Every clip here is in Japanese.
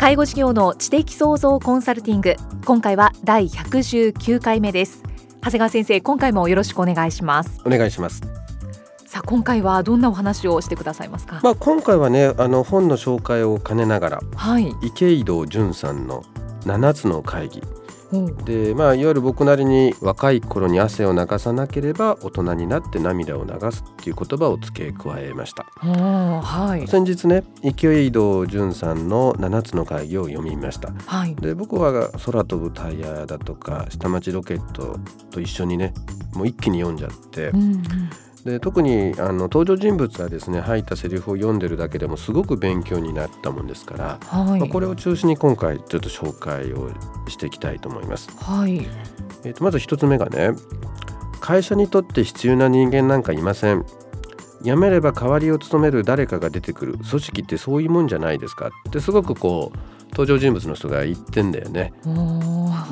介護事業の知的創造コンサルティング。今回は第119回目です。長谷川先生今回もよろしくお願いします。お願いします。さあ今回はどんなお話をしてくださいますか？まあ今回はねあの本の紹介を兼ねながら、はい、池井戸潤さんの7つの会議でまあいわゆる僕なりに若い頃に汗を流さなければ大人になって涙を流すっていう言葉を付け加えました、はい、先日ね池井戸潤さんの7つの会議を読みました、はい、で僕は空飛ぶタイヤだとか下町ロケットと一緒にねもう一気に読んじゃって、うんうんで特にあの登場人物はですね入ったセリフを読んでるだけでもすごく勉強になったもんですから、はい、まあ、これを中心に今回ちょっと紹介をしていきたいと思います。はいえー、とまず一つ目がね会社にとって必要な人間なんかいません。辞めれば代わりを務める誰かが出てくる組織ってそういうもんじゃないですかってすごくこう登場人物の人が言ってんだよね。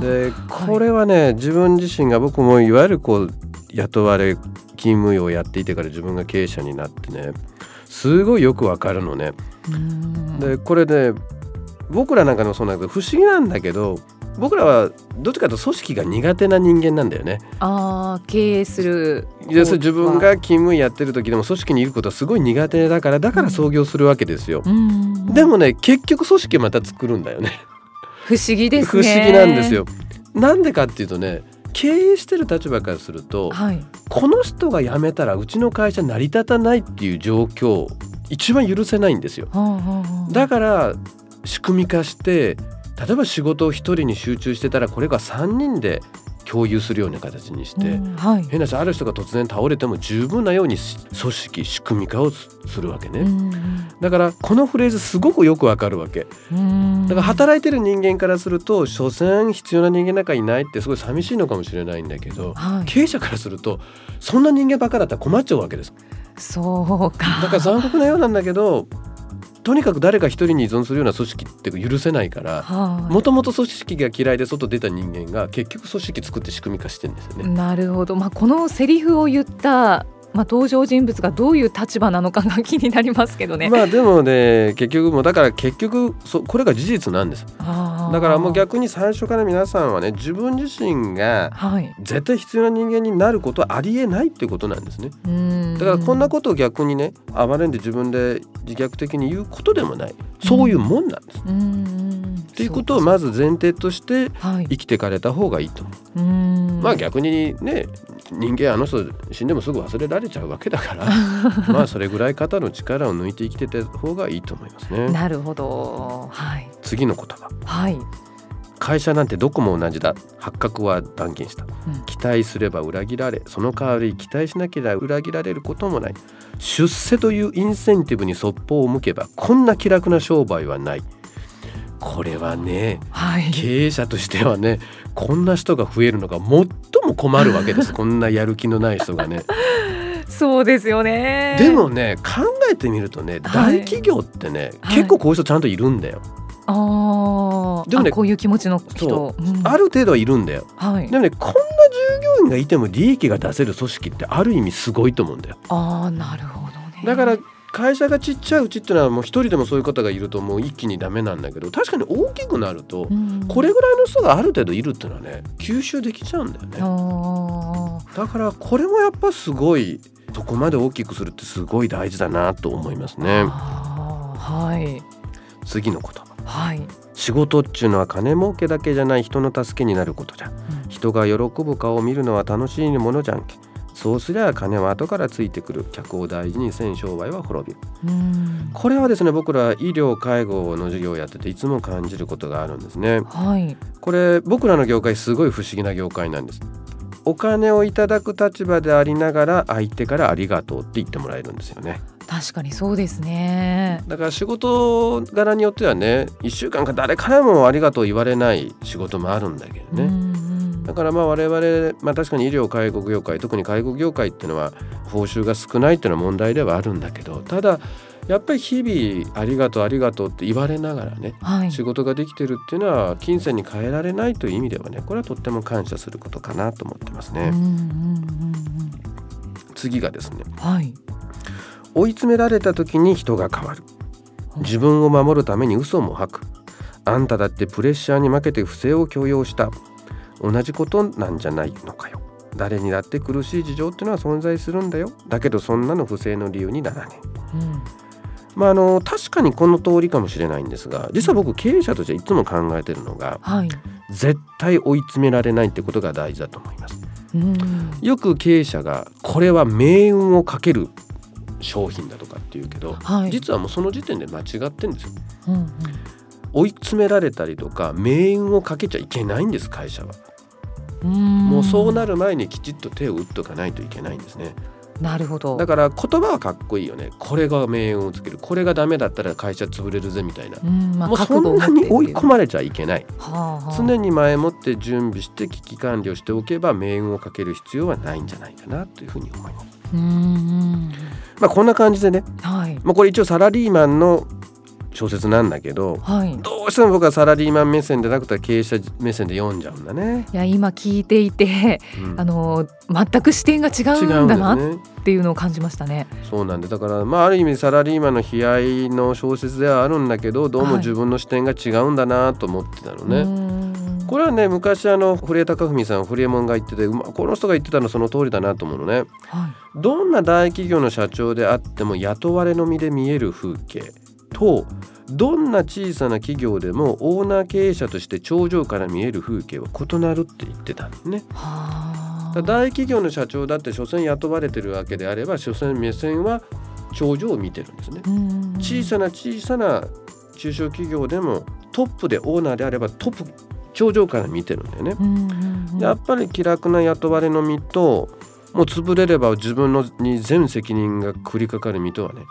でこれはね自分自身が僕もいわゆるこう雇われ勤務医をやっていてから自分が経営者になってねすごいよくわかるのね。でこれね僕らなんかのそうなんだけど不思議なんだけど僕らはどっちかというと組織が苦手な人間なんだよね。あ経営する要するに自分が勤務医やってる時でも組織にいることはすごい苦手だからだから創業するわけですよ。うん、でもね結局組織また作るんだよね。不思議です不思議なんですよ。なんでかっていうとね経営してる立場からすると、はい、この人が辞めたらうちの会社成り立たないっていう状況一番許せないんですよ。だから仕組み化して例えば仕事を1人に集中してたらこれが3人で共有するような形にして、うんはい、変な話ある人が突然倒れても十分なように組織仕組み化をするわけね、うん、だからこのフレーズすごくよくわかるわけ、うん、だから働いてる人間からすると所詮必要な人間なんかいないってすごい寂しいのかもしれないんだけど、はい、経営者からするとそんな人間ばっかだったら困っちゃうわけです。そうか。だから残酷なようなんだけどとにかく誰か一人に依存するような組織って許せないからもともと組織が嫌いで外出た人間が結局組織作って仕組み化してんですよね。なるほど、まあ、このセリフを言ったまあ、登場人物がどういう立場なのかが気になりますけどね。まあでもね結局もだから結局そこれが事実なんです。だからもう逆に最初から皆さんはね自分自身が絶対必要な人間になることはありえないっていうことなんですね。だからこんなことを逆にね暴れんで自分で自虐的に言うことでもない。そういうもんなんです。っていうことをまず前提として生きていかれた方がいいと思う。まあ逆にね人間あの人死んでもすぐ忘れられちゃうわけだから。まあそれぐらい肩の力を抜いて生きてた方がいいと思いますね。なるほど、はい、次の言葉、はい、会社なんてどこも同じだ。発覚は断言した、うん、期待すれば裏切られその代わり期待しなければ裏切られることもない。出世というインセンティブにそっぽを向けばこんな気楽な商売はない。これはね、はい、経営者としてはねこんな人が増えるのが最も困るわけです。こんなやる気のない人がね。そうですよね。でもね考えてみるとね、大企業ってね、結構こういう人ちゃんといるんだよ。あでもねこういう気持ちの人、う。ん、ある程度はいるんだよ、はい、でもねこんな従業員がいても利益が出せる組織ってある意味すごいと思うんだよ。あなるほどね。だから会社がちっちゃいうちっていうのはもう一人でもそういう方がいるともう一気にダメなんだけど確かに大きくなるとこれぐらいの人がある程度いるっていうのはね吸収できちゃうんだよね。だからこれもやっぱすごいそこまで大きくするってすごい大事だなと思いますね。はい。次の言葉はい、仕事っていうのは金儲けだけじゃない人の助けになることじゃ、うん、人が喜ぶ顔を見るのは楽しいものじゃんけ。そうすりゃ金は後からついてくる客を大事にせん商売は滅びる。これはですね僕ら医療介護の授業をやってていつも感じることがあるんですね、はい、これ僕らの業界すごい不思議な業界なんです。お金をいただく立場でありながら相手からありがとうって言ってもらえるんですよね確かにそうですね。だから仕事柄によってはね1週間か誰からもありがとう言われない仕事もあるんだけどね。だからまあ我々、まあ、確かに医療介護業界特に介護業界っていうのは報酬が少ないっていうのは問題ではあるんだけどただやっぱり日々ありがとうありがとうって言われながらね、はい、仕事ができてるっていうのは金銭に変えられないという意味ではねこれはとっても感謝することかなと思ってますね。次がですね、はい、追い詰められた時に人が変わる。自分を守るために嘘も吐く。あんただってプレッシャーに負けて不正を強要した。同じことなんじゃないのかよ。誰にだって苦しい事情っていうのは存在するんだよ。だけどそんなの不正の理由にならねえ、うん。まあ、あの確かにこの通りかもしれないんですが実は僕経営者としていつも考えてるのが、はい、絶対追い詰められないってことが大事だと思います。よく経営者がこれは命運をかける商品だとかっていうけど、はい、実はもうその時点で間違ってんですよ。うんうん、追い詰められたりとか命運をかけちゃいけないんです会社は。もうそうなる前にきちっと手を打っとかないといけないんですね。なるほど。だから言葉はかっこいいよね。これが命運をつける。これがダメだったら会社潰れるぜみたいな、まあ、もうそんなに追い込まれちゃいけない、はあはあ、常に前もって準備して危機管理をしておけば命運をかける必要はないんじゃないかなというふうに思います。うん。まあ、こんな感じでね、はい、まあ、これ一応サラリーマンの小説なんだけど、はい、どうしても僕はサラリーマン目線でなくて経営者目線で読んじゃうんだね。いや今聞いていて、うん、あの全く視点が違うんだなっていうのを感じましたね。そうなんでだからまあある意味サラリーマンの悲哀の小説ではあるんだけどどうも自分の視点が違うんだなと思ってたのね。はいこれはね昔あの堀江貴文さん堀江門が言ってて、ま、この人が言ってたのその通りだなと思うのね、はい、どんな大企業の社長であっても雇われの身で見える風景とどんな小さな企業でもオーナー経営者として頂上から見える風景は異なるって言ってたのね。大企業の社長だって所詮雇われてるわけであれば所詮目線は頂上を見てるんですね。小さな小さな中小企業でもトップでオーナーであればトップ頂上から見てるんだよね。やっぱり気楽な雇われの身ともう潰れれば自分のに全責任が降りかかる身とはね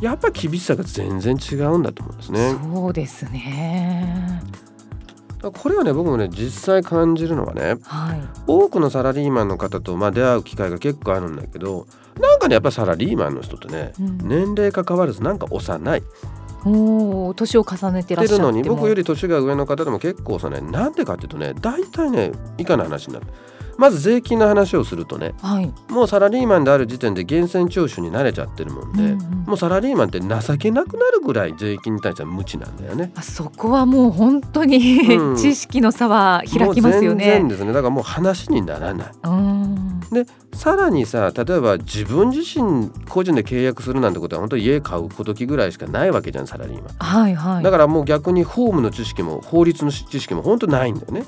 やっぱ厳しさが全然違うんだと思うんですね。そうですねこれはね僕もね実際感じるのはね、はい、多くのサラリーマンの方とまあ出会う機会が結構あるんだけどなんかねやっぱサラリーマンの人ってね、うん、年齢関わらずなんか幼い。お年を重ねてらっしゃるのに僕より年が上の方でも結構さねなんでかっていうとね大体ね以下の話になる。まず税金の話をするとね、はい、もうサラリーマンである時点で源泉徴収に慣れちゃってるもんで、うんうん、もうサラリーマンって情けなくなるぐらい税金に対しては無知なんだよね。あそこはもう本当に、うん、知識の差は開きますよね。全然ですね。だからもう話にならない。でさらにさ例えば自分自身個人で契約するなんてことは本当に家買うこときぐらいしかないわけじゃんサラリーマン、はいはい、だからもう逆に法務の知識も法律の知識も本当ないんだよね。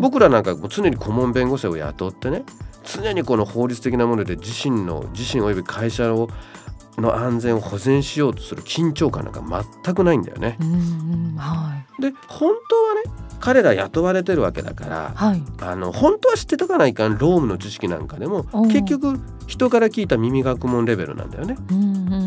僕らなんかもう常に顧問弁護士を雇ってね常にこの法律的なもので自身の自身および会社をの安全を保全しようとする緊張感なんか全くないんだよね。はい、で本当はね彼ら雇われてるわけだから、はい、あの本当は知ってとかないかん労務の知識なんかでも結局人から聞いた耳学問レベルなんだよね、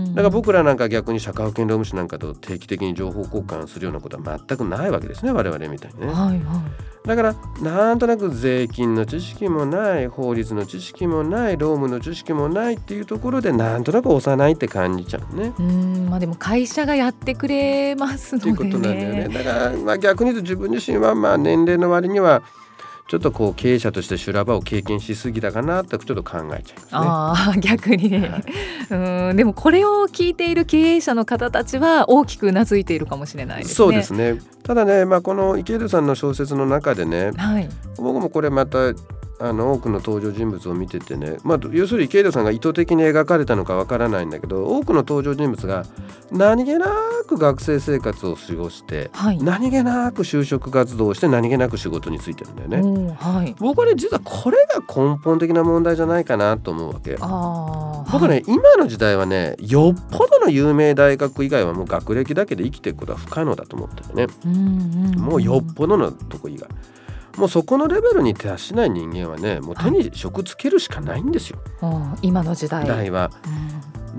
だから僕らなんか逆に社会保険労務士なんかと定期的に情報交換するようなことは全くないわけですね我々みたいにね、はいはい、だからなんとなく税金の知識もない法律の知識もない労務の知識もないっていうところでなんとなく幼いって感じちゃうね。うん。まあでも会社がやってくれますので、ね、っていうことなんだよね。だからまあ逆に言うと自分自身はまあ年齢の割にはちょっとこう経営者として修羅場を経験しすぎたかなってちょっと考えちゃいますね。あ逆に、はい、うん。でもこれを聞いている経営者の方たちは大きくうなずいているかもしれないですね。そうですね。ただね、まあ、この池江さんの小説の中でね、はい、僕もこれまたあの多くの登場人物を見ててね、まあ、要するに池井戸さんが意図的に描かれたのかわからないんだけど多くの登場人物が何気なく学生生活を過ごして、はい、何気なく就職活動をして何気なく仕事に就いてるんだよね。はい、僕はね実はこれが根本的な問題じゃないかなと思うわけ。僕はね、今の時代はねよっぽどの有名大学以外はもう学歴だけで生きていくことは不可能だと思ってるね。もうよっぽどのとこ以外。もうそこのレベルに達しない人間はねもう手に職つけるしかないんですよ、はい、今の時代。時代は、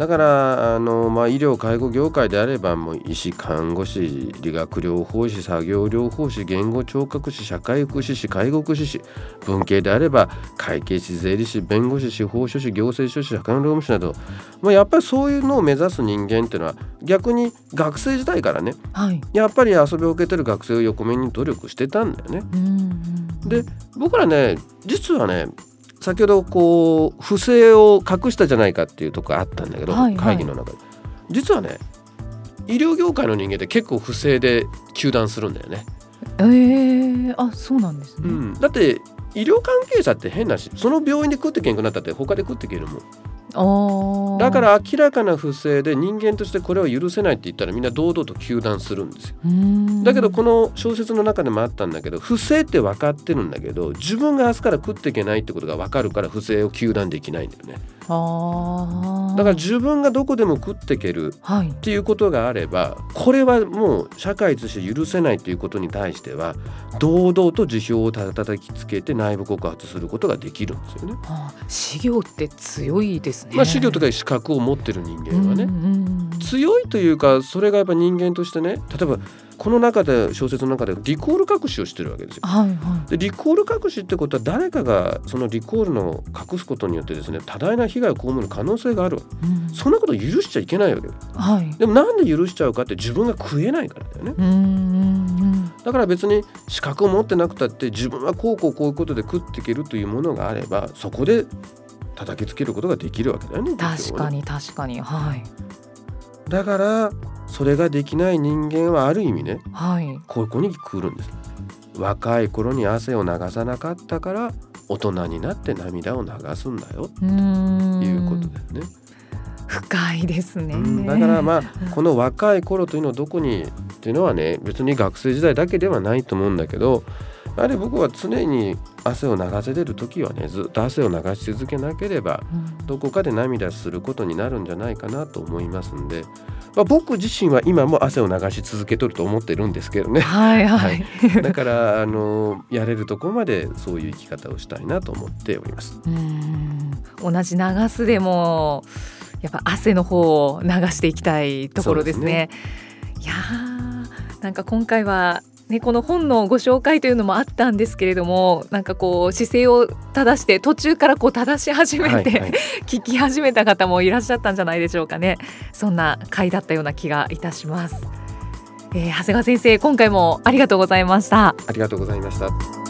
だからあの、まあ、医療介護業界であればもう医師看護師理学療法士作業療法士言語聴覚士社会福祉士介護福祉士文系であれば会計士税理士弁護士司法書士行政書士社会労務士など、まあ、やっぱりそういうのを目指す人間っていうのは逆に学生時代からね、はい、やっぱり遊びを受けてる学生を横目に努力してたんだよね。で僕らね実はね先ほどこう不正を隠したじゃないかっていうとこあったんだけど、はいはい、会議の中で。実はね医療業界の人間って結構不正で糾弾するんだよね。えー、あそうなんですね、うん、だって医療関係者って変なしその病院で食ってけんくなったって他で食ってけるもん。だから明らかな不正で人間としてこれは許せないって言ったらみんな堂々と糾弾するんですよ。だけどこの小説の中でもあったんだけど不正って分かってるんだけど自分が明日から食っていけないってことが分かるから不正を糾弾できないんだよね。だから自分がどこでも食っていけるっていうことがあれば、はい、これはもう社会として許せないということに対しては堂々と辞表をたたきつけて内部告発することができるんですよね。はあ、資料って強いですね。まあ、資料とか資格を持ってる人間はね、強いというかそれがやっぱ人間としてね例えばこの中で小説の中でリコール隠しをしてるわけですよ。はいはい、でリコール隠しってことは誰かがそのリコールの隠すことによってですね多大な被害を被る可能性がある、うん、そんなこと許しちゃいけないわけはい、でもなんで許しちゃうかって自分が食えないからだよね。うんだから別に資格を持ってなくたって自分はこうこうこういうことで食っていけるというものがあればそこで叩きつけることができるわけだよね。確かに確かにはい。だからそれができない人間はある意味ね、はい、ここに来るんです。若い頃に汗を流さなかったから大人になって涙を流すんだよ。ということですね。深いですね、だからまあこの若い頃というのはどこにっていうのはね別に学生時代だけではないと思うんだけどやはり僕は常に汗を流せてる時はねずっと汗を流し続けなければ、どこかで涙することになるんじゃないかなと思いますんでまあ、僕自身は今も汗を流し続けとると思ってるんですけどね。はいはい、はい、だからあのやれるところまでそういう生き方をしたいなと思っております。うん同じ流すでもやっぱ汗の方を流していきたいところですね。すねいやなんか今回はね、この本のご紹介というのもあったんですけれどもなんかこう姿勢を正して途中からこう正し始めて、はいはい、聞き始めた方もいらっしゃったんじゃないでしょうかね。そんな回だったような気がいたします、えー、長谷川先生今回もありがとうございました。ありがとうございました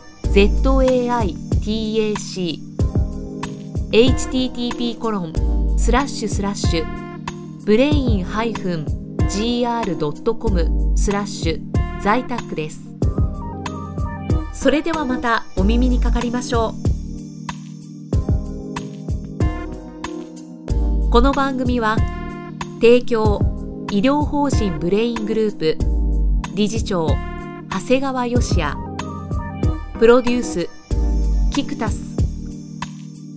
ZAITAC http コロンスラッシュスラッシュブレイン -gr.com スラッシュ在宅です。それではまたお耳にかかりましょう。この番組は提供医療法人ブレイングループ理事長長谷川義也。プロデュースキクタス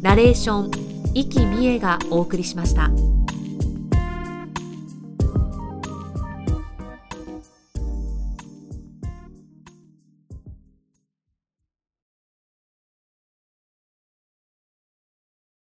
ナレーション生きみえがお送りしました。